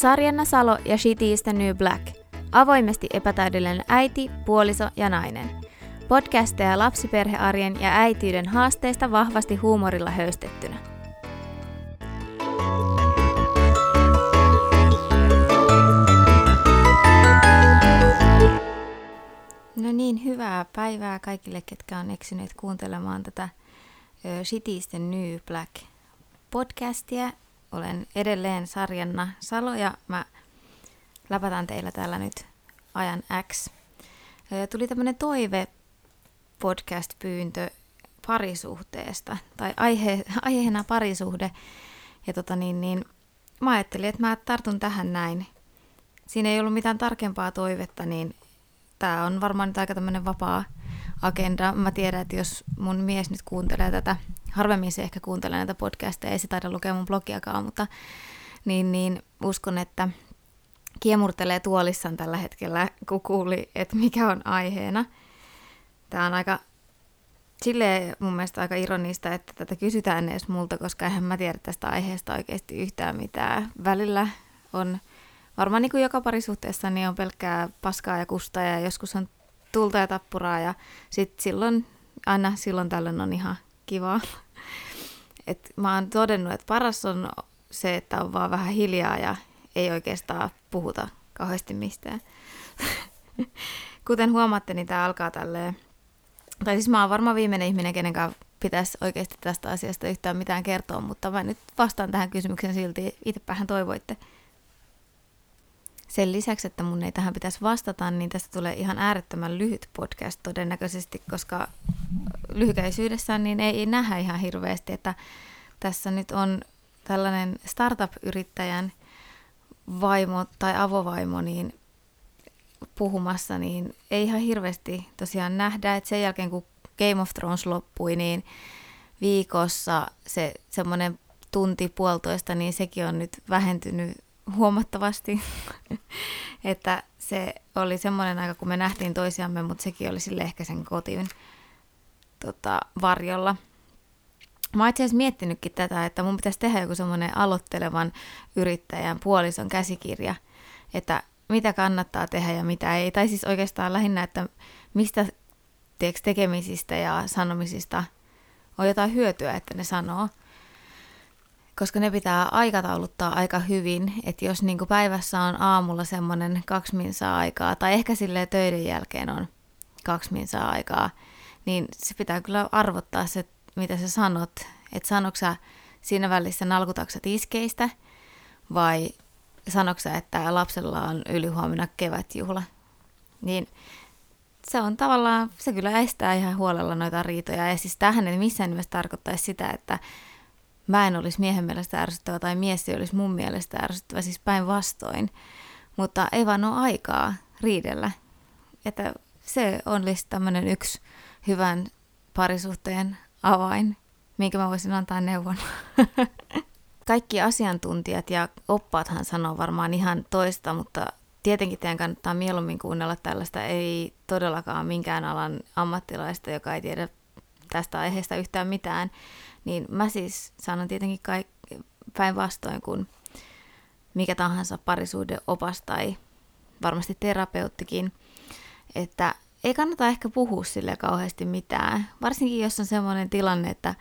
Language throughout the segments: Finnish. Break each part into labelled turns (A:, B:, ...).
A: Sarjanna Salo ja Shitty is the New Black. Avoimesti epätäydellinen äiti, puoliso ja nainen. Podcasteja lapsiperhearjen ja äitiyden haasteista vahvasti huumorilla höystettynä. No niin, hyvää päivää kaikille, ketkä on eksyneet kuuntelemaan tätä Shitty is the New Black podcastia olen edelleen Sarjanna Salo ja mä läpätän teillä täällä nyt ajan X. Tuli tämmönen toive podcast-pyyntö parisuhteesta, tai aihe, aiheena parisuhde. Ja tota niin, niin mä ajattelin, että mä tartun tähän näin. Siinä ei ollut mitään tarkempaa toivetta, niin tää on varmaan nyt aika tämmönen vapaa agenda. Mä tiedän, että jos mun mies nyt kuuntelee tätä, harvemmin se ehkä kuuntelee näitä podcasteja, ei se taida lukea mun blogiakaan, mutta niin, niin uskon, että kiemurtelee tuolissaan tällä hetkellä, kun kuuli, että mikä on aiheena. Tämä on aika silleen mun mielestä aika ironista, että tätä kysytään edes multa, koska eihän mä tiedä tästä aiheesta oikeasti yhtään mitään. Välillä on, varmaan niin kuin joka parisuhteessa, niin on pelkkää paskaa ja kustaa ja joskus on tulta ja tappuraa ja sit silloin, aina silloin tällöin on ihan kivaa. Et mä oon todennut, että paras on se, että on vaan vähän hiljaa ja ei oikeastaan puhuta kauheasti mistään. Kuten huomaatte, niin tämä alkaa tälleen, tai siis mä oon varmaan viimeinen ihminen, kenen kanssa pitäisi oikeasti tästä asiasta yhtään mitään kertoa, mutta mä nyt vastaan tähän kysymykseen silti, itsepähän toivoitte sen lisäksi, että mun ei tähän pitäisi vastata, niin tästä tulee ihan äärettömän lyhyt podcast todennäköisesti, koska lyhykäisyydessään niin ei, nähdä ihan hirveästi, että tässä nyt on tällainen startup-yrittäjän vaimo tai avovaimo niin puhumassa, niin ei ihan hirveästi tosiaan nähdä, että sen jälkeen kun Game of Thrones loppui, niin viikossa se semmoinen tunti puolitoista, niin sekin on nyt vähentynyt huomattavasti. että se oli semmoinen aika, kun me nähtiin toisiamme, mutta sekin oli sille ehkä sen kotiin tota, varjolla. Mä oon itse asiassa miettinytkin tätä, että mun pitäisi tehdä joku semmoinen aloittelevan yrittäjän puolison käsikirja, että mitä kannattaa tehdä ja mitä ei. Tai siis oikeastaan lähinnä, että mistä tekemisistä ja sanomisista on jotain hyötyä, että ne sanoo koska ne pitää aikatauluttaa aika hyvin, että jos niin päivässä on aamulla semmoinen kaksi minsaa aikaa, tai ehkä sille töiden jälkeen on kaksi minsaa aikaa, niin se pitää kyllä arvottaa se, mitä sä sanot, että sanoksa siinä välissä nalkutaksat iskeistä, vai sanoksa, että lapsella on ylihuomenna kevätjuhla. Niin se on tavallaan, se kyllä estää ihan huolella noita riitoja. Ja siis tähän ei missään nimessä tarkoittaisi sitä, että mä en olisi miehen mielestä ärsyttävä tai mies ei olisi mun mielestä ärsyttävä, siis päinvastoin. Mutta ei vaan ole aikaa riidellä. Että se olisi tämmöinen yksi hyvän parisuhteen avain, minkä mä voisin antaa neuvon. Kaikki asiantuntijat ja oppaathan sanoo varmaan ihan toista, mutta tietenkin teidän kannattaa mieluummin kuunnella tällaista ei todellakaan minkään alan ammattilaista, joka ei tiedä tästä aiheesta yhtään mitään, niin mä siis sanon tietenkin kaik- päinvastoin kuin mikä tahansa parisuuden opas tai varmasti terapeuttikin, että ei kannata ehkä puhua sille kauheasti mitään, varsinkin jos on sellainen tilanne, että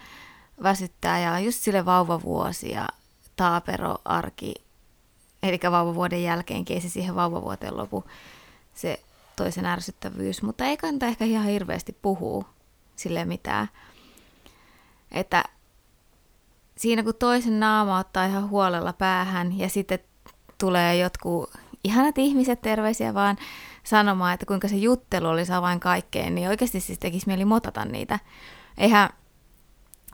A: väsyttää ja just sille vauvavuosi ja taapero arki, eli vauvavuoden jälkeenkin ei se siihen vauvavuoteen lopu se toisen ärsyttävyys, mutta ei kannata ehkä ihan hirveästi puhua sille mitään. Että siinä kun toisen naama ottaa ihan huolella päähän ja sitten tulee jotkut ihanat ihmiset terveisiä vaan sanomaan, että kuinka se juttelu olisi avain kaikkeen, niin oikeasti siis tekisi mieli motata niitä. Eihän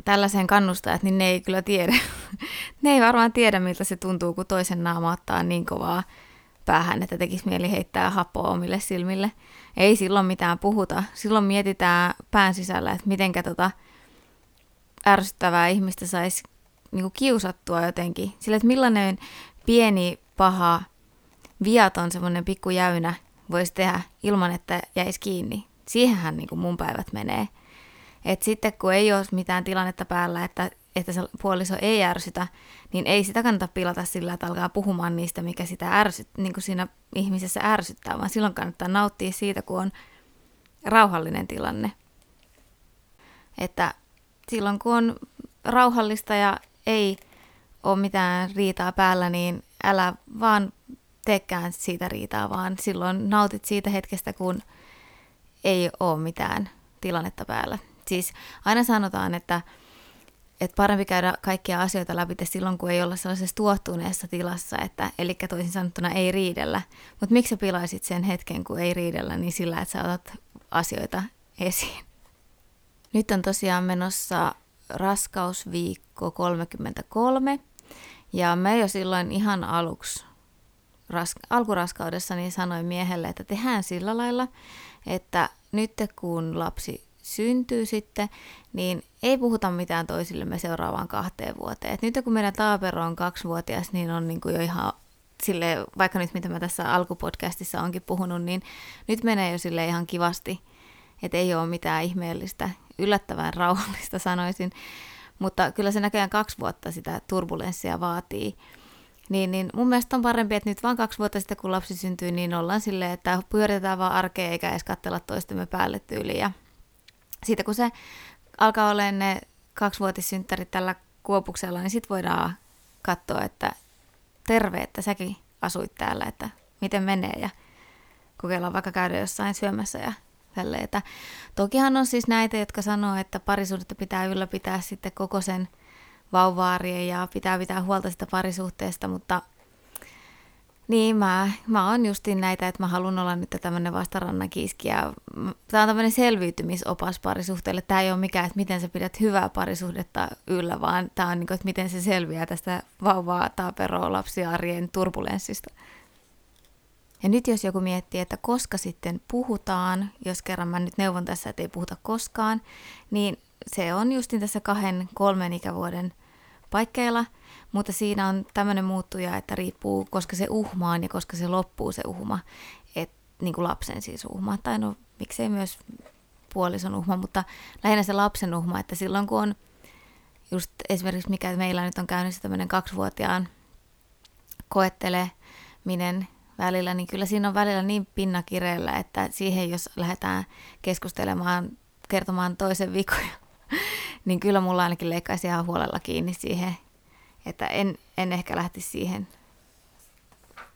A: tällaiseen kannustajat, niin ne ei kyllä tiedä. ne ei varmaan tiedä, miltä se tuntuu, kun toisen naama ottaa niin kovaa päähän, että tekisi mieli heittää hapoa omille silmille. Ei silloin mitään puhuta. Silloin mietitään pään sisällä, että mitenkä tota ärsyttävää ihmistä saisi niinku kiusattua jotenkin. Sillä, että millainen pieni, paha, viaton semmoinen pikku jäynä voisi tehdä ilman, että jäisi kiinni. Siihenhän niinku mun päivät menee. Et sitten kun ei ole mitään tilannetta päällä, että että se puoliso ei ärsytä, niin ei sitä kannata pilata sillä, että alkaa puhumaan niistä, mikä sitä ärsyt, niin kuin siinä ihmisessä ärsyttää, vaan silloin kannattaa nauttia siitä, kun on rauhallinen tilanne. Että silloin kun on rauhallista ja ei ole mitään riitaa päällä, niin älä vaan teekään siitä riitaa, vaan silloin nautit siitä hetkestä, kun ei ole mitään tilannetta päällä. Siis aina sanotaan, että, että parempi käydä kaikkia asioita läpi silloin, kun ei olla sellaisessa tuottuneessa tilassa, että, eli toisin sanottuna ei riidellä. Mutta miksi sä pilaisit sen hetken, kun ei riidellä, niin sillä, että sä otat asioita esiin. Nyt on tosiaan menossa raskausviikko 33, ja mä jo silloin ihan aluksi ras- alkuraskaudessa niin sanoin miehelle, että tehdään sillä lailla, että nyt kun lapsi syntyy sitten, niin ei puhuta mitään toisillemme seuraavaan kahteen vuoteen. Et nyt kun meidän taapero on kaksivuotias, niin on niin kuin jo ihan sille, vaikka nyt mitä mä tässä alkupodcastissa onkin puhunut, niin nyt menee jo sille ihan kivasti, että ei ole mitään ihmeellistä, yllättävän rauhallista sanoisin, mutta kyllä se näköjään kaksi vuotta sitä turbulenssia vaatii. Niin, niin mun mielestä on parempi, että nyt vaan kaksi vuotta sitten, kun lapsi syntyy, niin ollaan silleen, että pyöritetään vaan arkea eikä edes katsella toistemme päälle tyyliin. Siitä kun se alkaa olla ne kaksivuotissynttärit tällä kuopuksella, niin sitten voidaan katsoa, että terve, että säkin asuit täällä, että miten menee ja kokeillaan vaikka käydä jossain syömässä ja tälleen. Että tokihan on siis näitä, jotka sanoo, että parisuhdetta pitää ylläpitää sitten koko sen vauvaarien ja pitää pitää huolta sitä parisuhteesta, mutta niin, mä, mä oon justiin näitä, että mä haluan olla nyt kiiski ja tää on tämmöinen selviytymisopas parisuhteelle. Tää ei ole mikään, että miten sä pidät hyvää parisuhdetta yllä, vaan tää on niin kuin, että miten se selviää tästä vauvaa, taaperoa, lapsiarjen turbulenssista. Ja nyt jos joku miettii, että koska sitten puhutaan, jos kerran mä nyt neuvon tässä, että ei puhuta koskaan, niin se on justin tässä kahden, kolmen ikävuoden paikkeilla, mutta siinä on tämmöinen muuttuja, että riippuu, koska se uhmaan ja koska se loppuu se uhma, että niin kuin lapsen siis uhma, tai no miksei myös puolison uhma, mutta lähinnä se lapsen uhma, että silloin kun on just esimerkiksi mikä meillä nyt on käynnissä tämmöinen kaksivuotiaan koetteleminen välillä, niin kyllä siinä on välillä niin pinnakireellä, että siihen jos lähdetään keskustelemaan, kertomaan toisen vikoja, niin kyllä mulla ainakin leikkaisi ihan huolella kiinni siihen, että en, en ehkä lähtisi siihen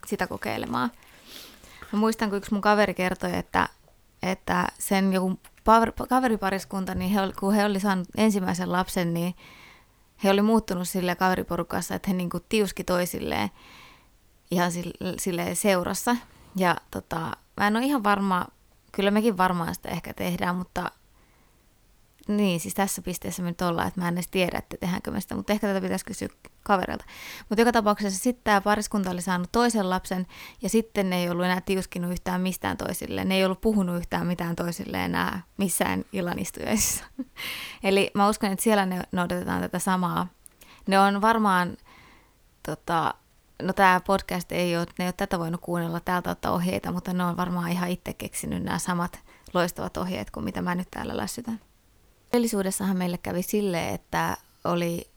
A: sitä kokeilemaan. Mä muistan, kun yksi mun kaveri kertoi, että, että sen joku kaveripariskunta, niin he, kun he oli saanut ensimmäisen lapsen, niin he oli muuttunut sille kaveriporukassa, että he niin kuin tiuski toisilleen ihan sille seurassa. Ja tota, mä en ole ihan varma, kyllä mekin varmaan sitä ehkä tehdään, mutta niin, siis tässä pisteessä me nyt ollaan, että mä en edes tiedä, että tehdäänkö me sitä, mutta ehkä tätä pitäisi kysyä kaverilta. Mutta joka tapauksessa sitten tämä pariskunta oli saanut toisen lapsen ja sitten ne ei ollut enää tiuskinut yhtään mistään toisilleen. Ne ei ollut puhunut yhtään mitään toisilleen enää missään illanistujaisissa. Eli mä uskon, että siellä ne noudatetaan tätä samaa. Ne on varmaan, tota, no tämä podcast ei ole, ne ei ole tätä voinut kuunnella täältä ottaa ohjeita, mutta ne on varmaan ihan itse keksinyt nämä samat loistavat ohjeet kuin mitä mä nyt täällä lässytän. Todellisuudessahan meille kävi silleen, että oli,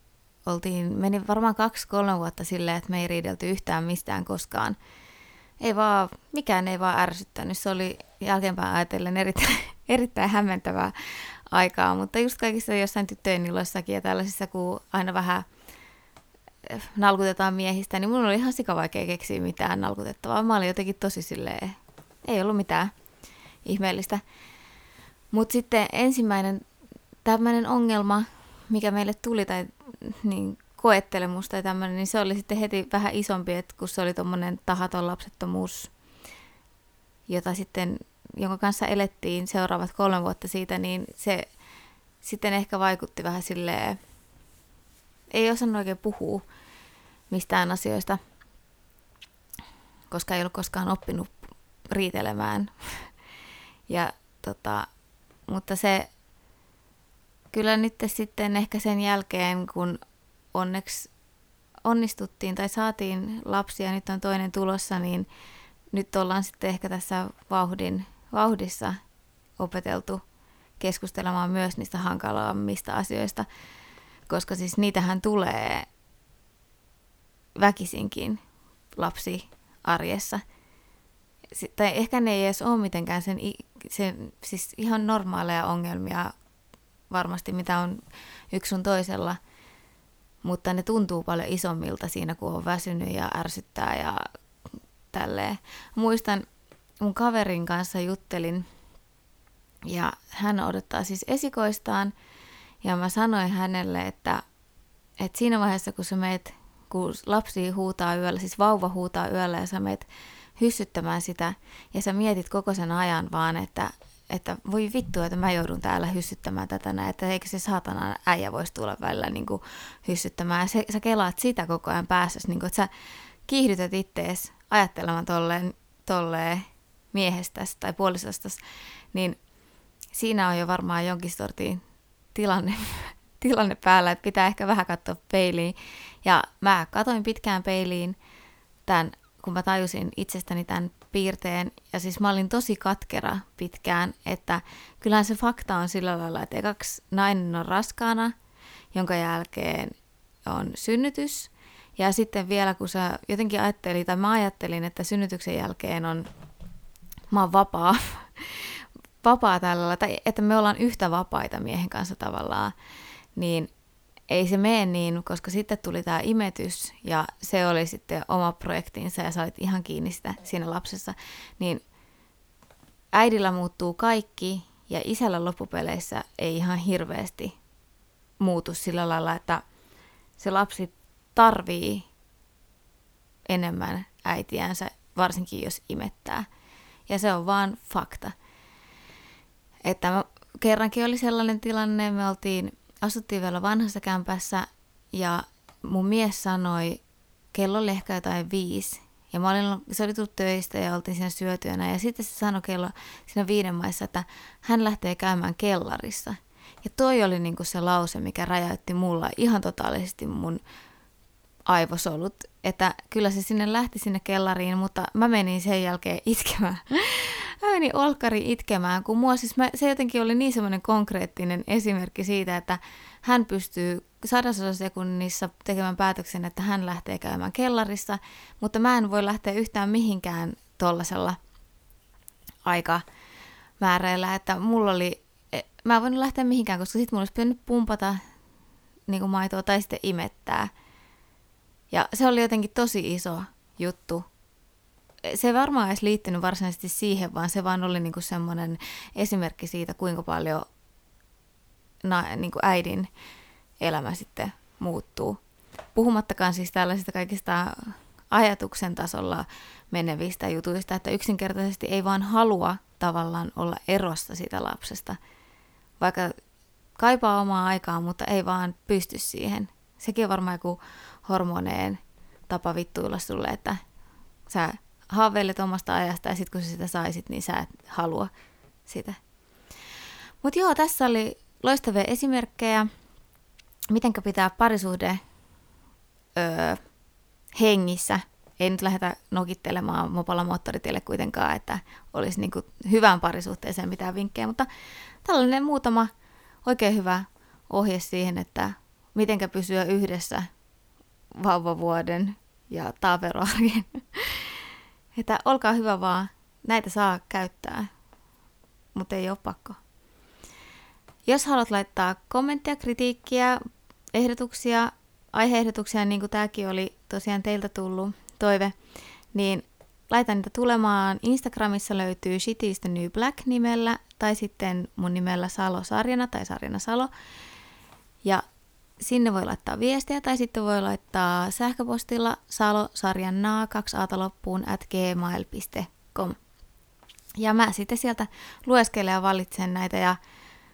A: oltiin, meni varmaan kaksi-kolme vuotta silleen, että me ei riidelty yhtään mistään koskaan. Ei vaan, mikään ei vaan ärsyttänyt. Se oli jälkeenpäin ajatellen erittäin, erittäin hämmentävää aikaa, mutta just kaikissa jossain tyttöjen iloissakin ja tällaisissa, kun aina vähän eh, nalkutetaan miehistä, niin mun oli ihan sikavaikea keksiä mitään nalkutettavaa. Mä olin jotenkin tosi silleen, ei ollut mitään ihmeellistä. Mutta sitten ensimmäinen tämmöinen ongelma, mikä meille tuli, tai niin, koettelemus tai tämmöinen, niin se oli sitten heti vähän isompi, että kun se oli tuommoinen tahaton lapsettomuus, jota sitten, jonka kanssa elettiin seuraavat kolme vuotta siitä, niin se sitten ehkä vaikutti vähän silleen, ei osannut oikein puhua mistään asioista, koska ei ollut koskaan oppinut riitelemään. ja tota, mutta se kyllä nyt sitten ehkä sen jälkeen, kun onneksi onnistuttiin tai saatiin lapsia, nyt on toinen tulossa, niin nyt ollaan sitten ehkä tässä vauhdin, vauhdissa opeteltu keskustelemaan myös niistä hankalammista asioista. koska siis niitähän tulee väkisinkin lapsi arjessa. Tai ehkä ne ei edes ole mitenkään sen, sen siis ihan normaaleja ongelmia varmasti, mitä on yksi sun toisella, mutta ne tuntuu paljon isommilta siinä, kun on väsynyt ja ärsyttää ja tälleen. Muistan, mun kaverin kanssa juttelin ja hän odottaa siis esikoistaan ja mä sanoin hänelle, että, että siinä vaiheessa, kun sä meet, kun lapsi huutaa yöllä, siis vauva huutaa yöllä ja sä meet hyssyttämään sitä ja sä mietit koko sen ajan vaan, että, että voi vittu, että mä joudun täällä hyssyttämään tätä näin, että eikö se saatana äijä voisi tulla välillä niin kuin hyssyttämään. Se, sä kelaat sitä koko ajan päässä, niin kuin, että sä kiihdytät ittees ajattelemaan tolleen, tolleen miehestäsi tai puolisostasi, niin siinä on jo varmaan jonkin sortin tilanne, tilanne päällä, että pitää ehkä vähän katsoa peiliin. Ja mä katoin pitkään peiliin tämän, kun mä tajusin itsestäni tämän piirteen, ja siis mä olin tosi katkera pitkään, että kyllähän se fakta on sillä lailla, että ekaksi nainen on raskaana, jonka jälkeen on synnytys, ja sitten vielä kun sä jotenkin ajattelin, tai mä ajattelin, että synnytyksen jälkeen on, mä oon vapaa, vapaa tällä tai että me ollaan yhtä vapaita miehen kanssa tavallaan, niin ei se mene niin, koska sitten tuli tämä imetys ja se oli sitten oma projektinsa ja sä olit ihan kiinni sitä siinä lapsessa, niin äidillä muuttuu kaikki ja isällä loppupeleissä ei ihan hirveästi muutu sillä lailla, että se lapsi tarvii enemmän äitiänsä, varsinkin jos imettää. Ja se on vaan fakta. Että mä, kerrankin oli sellainen tilanne, me oltiin, asuttiin vielä vanhassa kämpässä ja mun mies sanoi, kello oli ehkä jotain viisi. Ja mä olin, se oli tullut töistä ja oltiin siinä syötyönä. Ja sitten se sanoi kello siinä viiden maissa, että hän lähtee käymään kellarissa. Ja toi oli niinku se lause, mikä räjäytti mulla ihan totaalisesti mun aivosolut. Että kyllä se sinne lähti sinne kellariin, mutta mä menin sen jälkeen itkemään. Menin olkari itkemään, kun mua siis mä, se jotenkin oli niin semmoinen konkreettinen esimerkki siitä, että hän pystyy sadasosassa sekunnissa tekemään päätöksen, että hän lähtee käymään kellarissa, mutta mä en voi lähteä yhtään mihinkään tollasella aikamääreillä, että mulla oli, e, mä en voinut lähteä mihinkään, koska sitten mulla olisi pitänyt pumpata niin maitoa tai sitten imettää. Ja se oli jotenkin tosi iso juttu se varmaan edes liittynyt varsinaisesti siihen, vaan se vaan oli niinku semmoinen esimerkki siitä, kuinka paljon na, niinku äidin elämä sitten muuttuu. Puhumattakaan siis tällaisista kaikista ajatuksen tasolla menevistä jutuista, että yksinkertaisesti ei vaan halua tavallaan olla erossa siitä lapsesta, vaikka kaipaa omaa aikaa, mutta ei vaan pysty siihen. Sekin on varmaan joku hormoneen tapa vittuilla sulle, että sä haaveilet omasta ajasta ja sitten kun sä sitä saisit, niin sä et halua sitä. Mutta joo, tässä oli loistavia esimerkkejä, mitenkä pitää parisuhde öö, hengissä. Ei nyt lähdetä nokittelemaan mopalla moottoritielle kuitenkaan, että olisi niinku hyvään parisuhteeseen mitään vinkkejä, mutta tällainen muutama oikein hyvä ohje siihen, että mitenkä pysyä yhdessä vauvavuoden ja taaperoarjen että olkaa hyvä vaan, näitä saa käyttää, mutta ei ole pakko. Jos haluat laittaa kommentteja, kritiikkiä, ehdotuksia, aiheehdotuksia, niin kuin tämäkin oli tosiaan teiltä tullut toive, niin laita niitä tulemaan. Instagramissa löytyy Shitty's the New Black nimellä tai sitten mun nimellä Salo Sarjana tai Sarjana Salo. Ja sinne voi laittaa viestiä tai sitten voi laittaa sähköpostilla salosarjannaa 2 loppuun at gmail.com. Ja mä sitten sieltä lueskelen ja valitsen näitä ja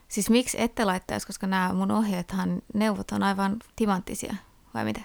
A: siis miksi ette laittaisi, koska nämä mun ohjeethan, neuvot on aivan timanttisia, vai mitä?